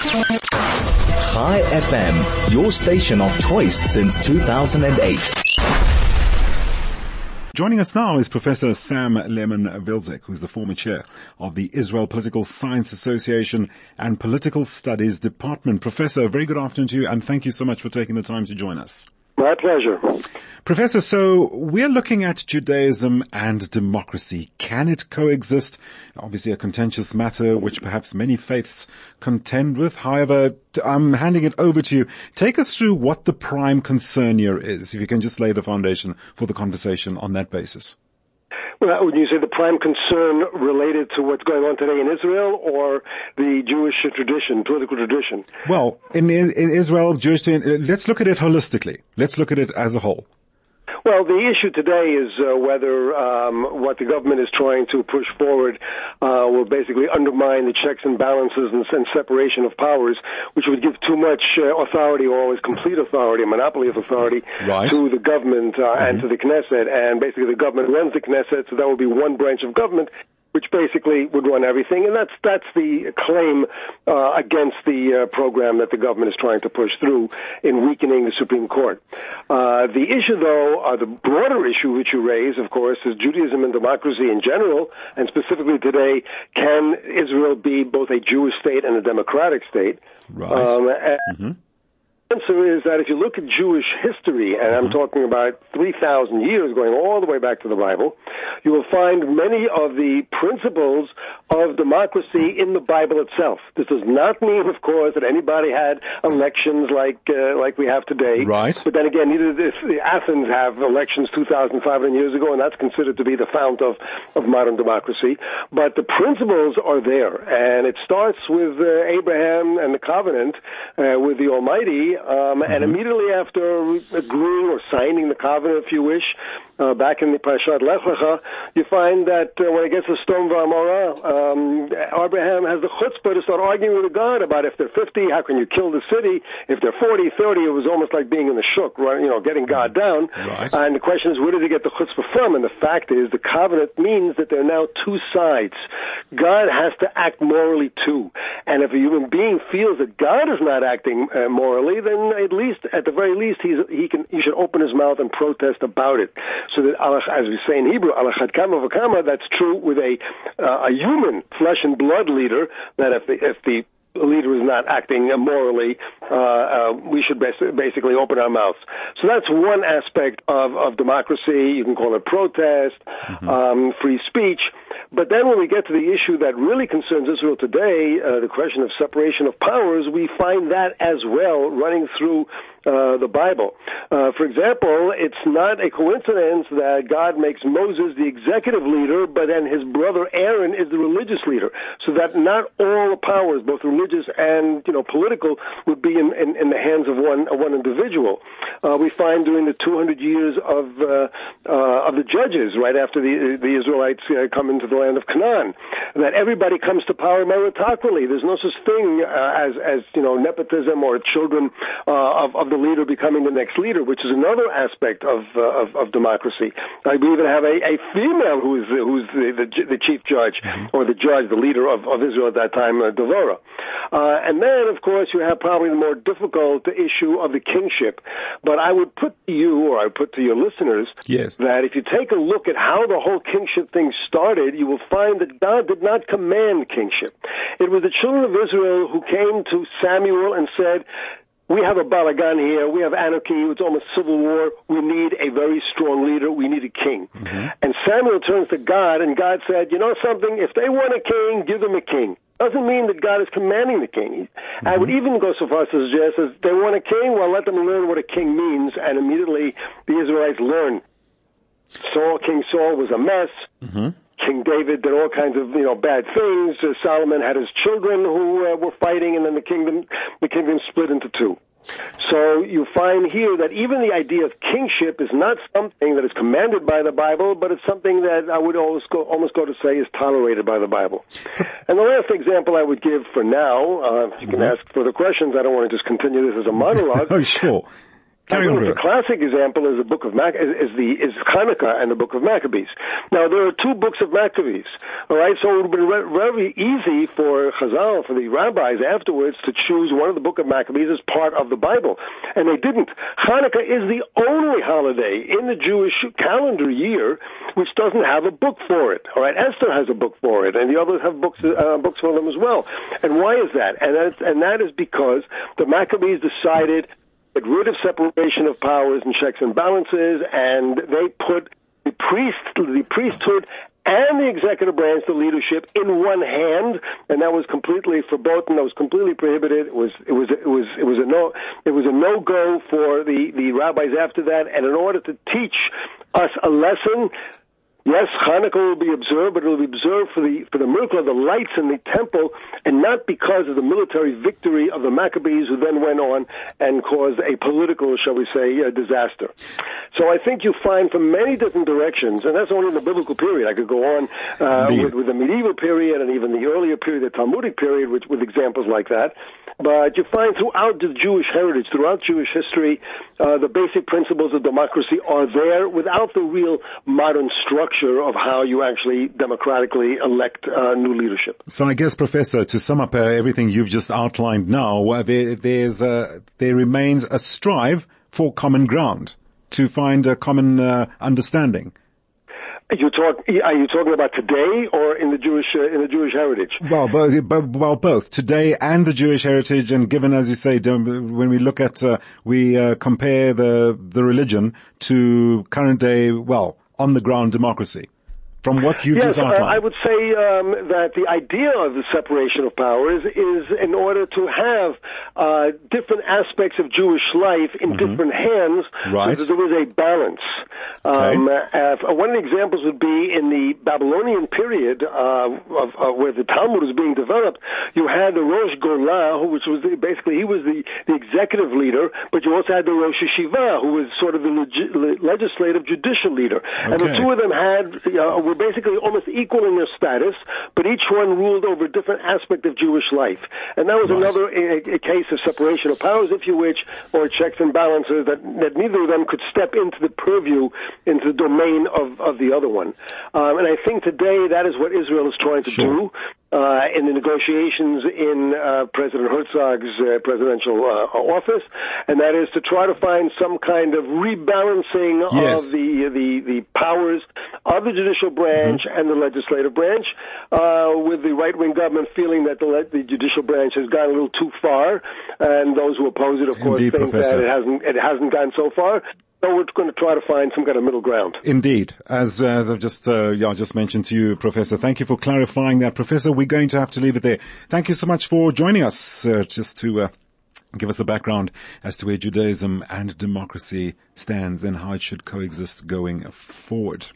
Chai FM, your station of choice since 2008. Joining us now is Professor Sam Lehman-Wilzig, who's the former chair of the Israel Political Science Association and Political Studies Department. Professor, very good afternoon to you and thank you so much for taking the time to join us. My pleasure. Professor, so we're looking at Judaism and democracy. Can it coexist? Obviously a contentious matter which perhaps many faiths contend with. However, I'm handing it over to you. Take us through what the prime concern here is, if you can just lay the foundation for the conversation on that basis. Would you say the prime concern related to what's going on today in Israel or the Jewish tradition, political tradition? Well, in, in, in Israel, Jewish, let's look at it holistically. Let's look at it as a whole. Well, the issue today is uh, whether um, what the government is trying to push forward uh, will basically undermine the checks and balances and, and separation of powers, which would give too much uh, authority or always complete authority, a monopoly of authority right. to the government uh, mm-hmm. and to the Knesset. And basically, the government runs the Knesset, so that would be one branch of government which basically would run everything, and that's that's the claim uh, against the uh, program that the government is trying to push through in weakening the Supreme Court. Uh, the issue, though, uh, the broader issue which you raise, of course, is Judaism and democracy in general, and specifically today, can Israel be both a Jewish state and a democratic state? Right. Um, and, mm-hmm answer is that if you look at Jewish history, and I'm mm-hmm. talking about 3,000 years going all the way back to the Bible, you will find many of the principles of democracy in the Bible itself. This does not mean, of course, that anybody had elections like uh, like we have today. Right. But then again, neither this, the Athens have elections 2,500 years ago, and that's considered to be the fount of, of modern democracy. But the principles are there, and it starts with uh, Abraham and the covenant uh, with the Almighty um, mm-hmm. And immediately after agreeing or signing the covenant, if you wish, uh, back in the Parashat Lech Lecha, you find that uh, when it gets to Sodom V'Amorah, um, Abraham has the chutzpah to start arguing with God about if they're 50, how can you kill the city? If they're 40, 30, it was almost like being in the shuk, right? You know, getting God down. Right. And the question is, where did he get the chutzpah from? And the fact is, the covenant means that there are now two sides. God has to act morally too. And if a human being feels that God is not acting uh, morally, then at least, at the very least, he's, he can, he should open his mouth and protest about it. So that, as we say in Hebrew, alachad kama v'kama, that's true with a, uh, a human flesh and blood leader, that if the, if the leader is not acting morally, uh, uh, we should basically open our mouths. So that's one aspect of, of democracy. You can call it protest, mm-hmm. um, free speech. But then when we get to the issue that really concerns Israel today, uh, the question of separation of powers, we find that as well running through uh, the Bible. Uh, for example, it's not a coincidence that God makes Moses the executive leader, but then his brother Aaron is the religious leader, so that not all the powers, both religious and you know political, would be in, in, in the hands of one one individual. Uh, we find during the 200 years of uh, uh, of the judges, right after the the Israelites come into the land of Canaan, that everybody comes to power meritocratically. There's no such thing as as you know nepotism or children of, of the leader becoming the next leader, which is another aspect of uh, of, of, democracy. Uh, we even have a, a female who is who's the, the, the chief judge mm-hmm. or the judge, the leader of, of Israel at that time, uh, Devora. Uh, and then, of course, you have probably the more difficult issue of the kingship. But I would put to you, or I would put to your listeners, yes. that if you take a look at how the whole kingship thing started, you will find that God did not command kingship. It was the children of Israel who came to Samuel and said, we have a balagan here. We have anarchy. It's almost civil war. We need a very strong leader. We need a king. Mm-hmm. And Samuel turns to God, and God said, "You know something? If they want a king, give them a king." Doesn't mean that God is commanding the king. Mm-hmm. I would even go so far as to suggest that they want a king. Well, let them learn what a king means, and immediately the Israelites learn. Saul, King Saul, was a mess. Mm-hmm. King David did all kinds of you know bad things. Uh, Solomon had his children who uh, were fighting, and then the kingdom the kingdom split into two. So you find here that even the idea of kingship is not something that is commanded by the Bible, but it's something that I would almost go, almost go to say is tolerated by the Bible. And the last example I would give for now, uh, if you can mm-hmm. ask further questions, I don't want to just continue this as a monologue. oh, sure Carry on, the classic example is the book of Mac- is, is the is Hanukkah and the book of Maccabees. Now there are two books of Maccabees. All right, so it would have been re- very easy for Chazal, for the rabbis afterwards, to choose one of the book of Maccabees as part of the Bible, and they didn't. Hanukkah is the only holiday in the Jewish calendar year which doesn't have a book for it. All right, Esther has a book for it, and the others have books uh, books for them as well. And why is that? And that's, and that is because the Maccabees decided get rid of separation of powers and checks and balances, and they put the priest, the priesthood and the executive branch, the leadership, in one hand, and that was completely verboten. That was completely prohibited. It was it was it was it was a no it was a no go for the the rabbis after that. And in order to teach us a lesson, Yes, Hanukkah will be observed, but it will be observed for the for the miracle of the lights in the temple, and not because of the military victory of the Maccabees, who then went on and caused a political, shall we say, uh, disaster. So I think you find from many different directions, and that's only in the biblical period. I could go on uh, with, with the medieval period and even the earlier period, the Talmudic period, which, with examples like that. But you find throughout the Jewish heritage, throughout Jewish history, uh, the basic principles of democracy are there without the real modern structure of how you actually democratically elect uh, new leadership. So I guess, Professor, to sum up uh, everything you've just outlined now, uh, there, there's there remains a strive for common ground to find a common uh, understanding. You talk? Are you talking about today or in the Jewish uh, in the Jewish heritage? Well, both, well, both today and the Jewish heritage. And given, as you say, when we look at uh, we uh, compare the the religion to current day, well, on the ground democracy from what you've yes? Uh, I would say um, that the idea of the separation of powers is in order to have uh, different aspects of Jewish life in mm-hmm. different hands, right. so that there is a balance. Okay. Um, uh, one of the examples would be in the Babylonian period uh, of, where the Talmud was being developed. You had the Rosh Golah, which was the, basically he was the, the executive leader, but you also had the Rosh Yeshiva, who was sort of the legi- legislative judicial leader, okay. and the two of them had. Were basically almost equal in their status, but each one ruled over a different aspect of Jewish life. And that was right. another a, a, case of separation of powers, if you wish, or checks and balances that, that neither of them could step into the purview, into the domain of, of the other one. Um, and I think today that is what Israel is trying to sure. do uh, in the negotiations in uh, President Herzog's uh, presidential uh, office, and that is to try to find some kind of rebalancing yes. of the, the the powers of the judicial branch mm-hmm. and the legislative branch, uh, with the right wing government feeling that the, the judicial branch has gone a little too far, and those who oppose it, of course, think Professor. that it hasn't it hasn't gone so far. So we're going to try to find some kind of middle ground. Indeed, as, as I've just uh, yeah, just mentioned to you, Professor. Thank you for clarifying that, Professor. We're going to have to leave it there. Thank you so much for joining us, uh, just to uh, give us a background as to where Judaism and democracy stands and how it should coexist going forward.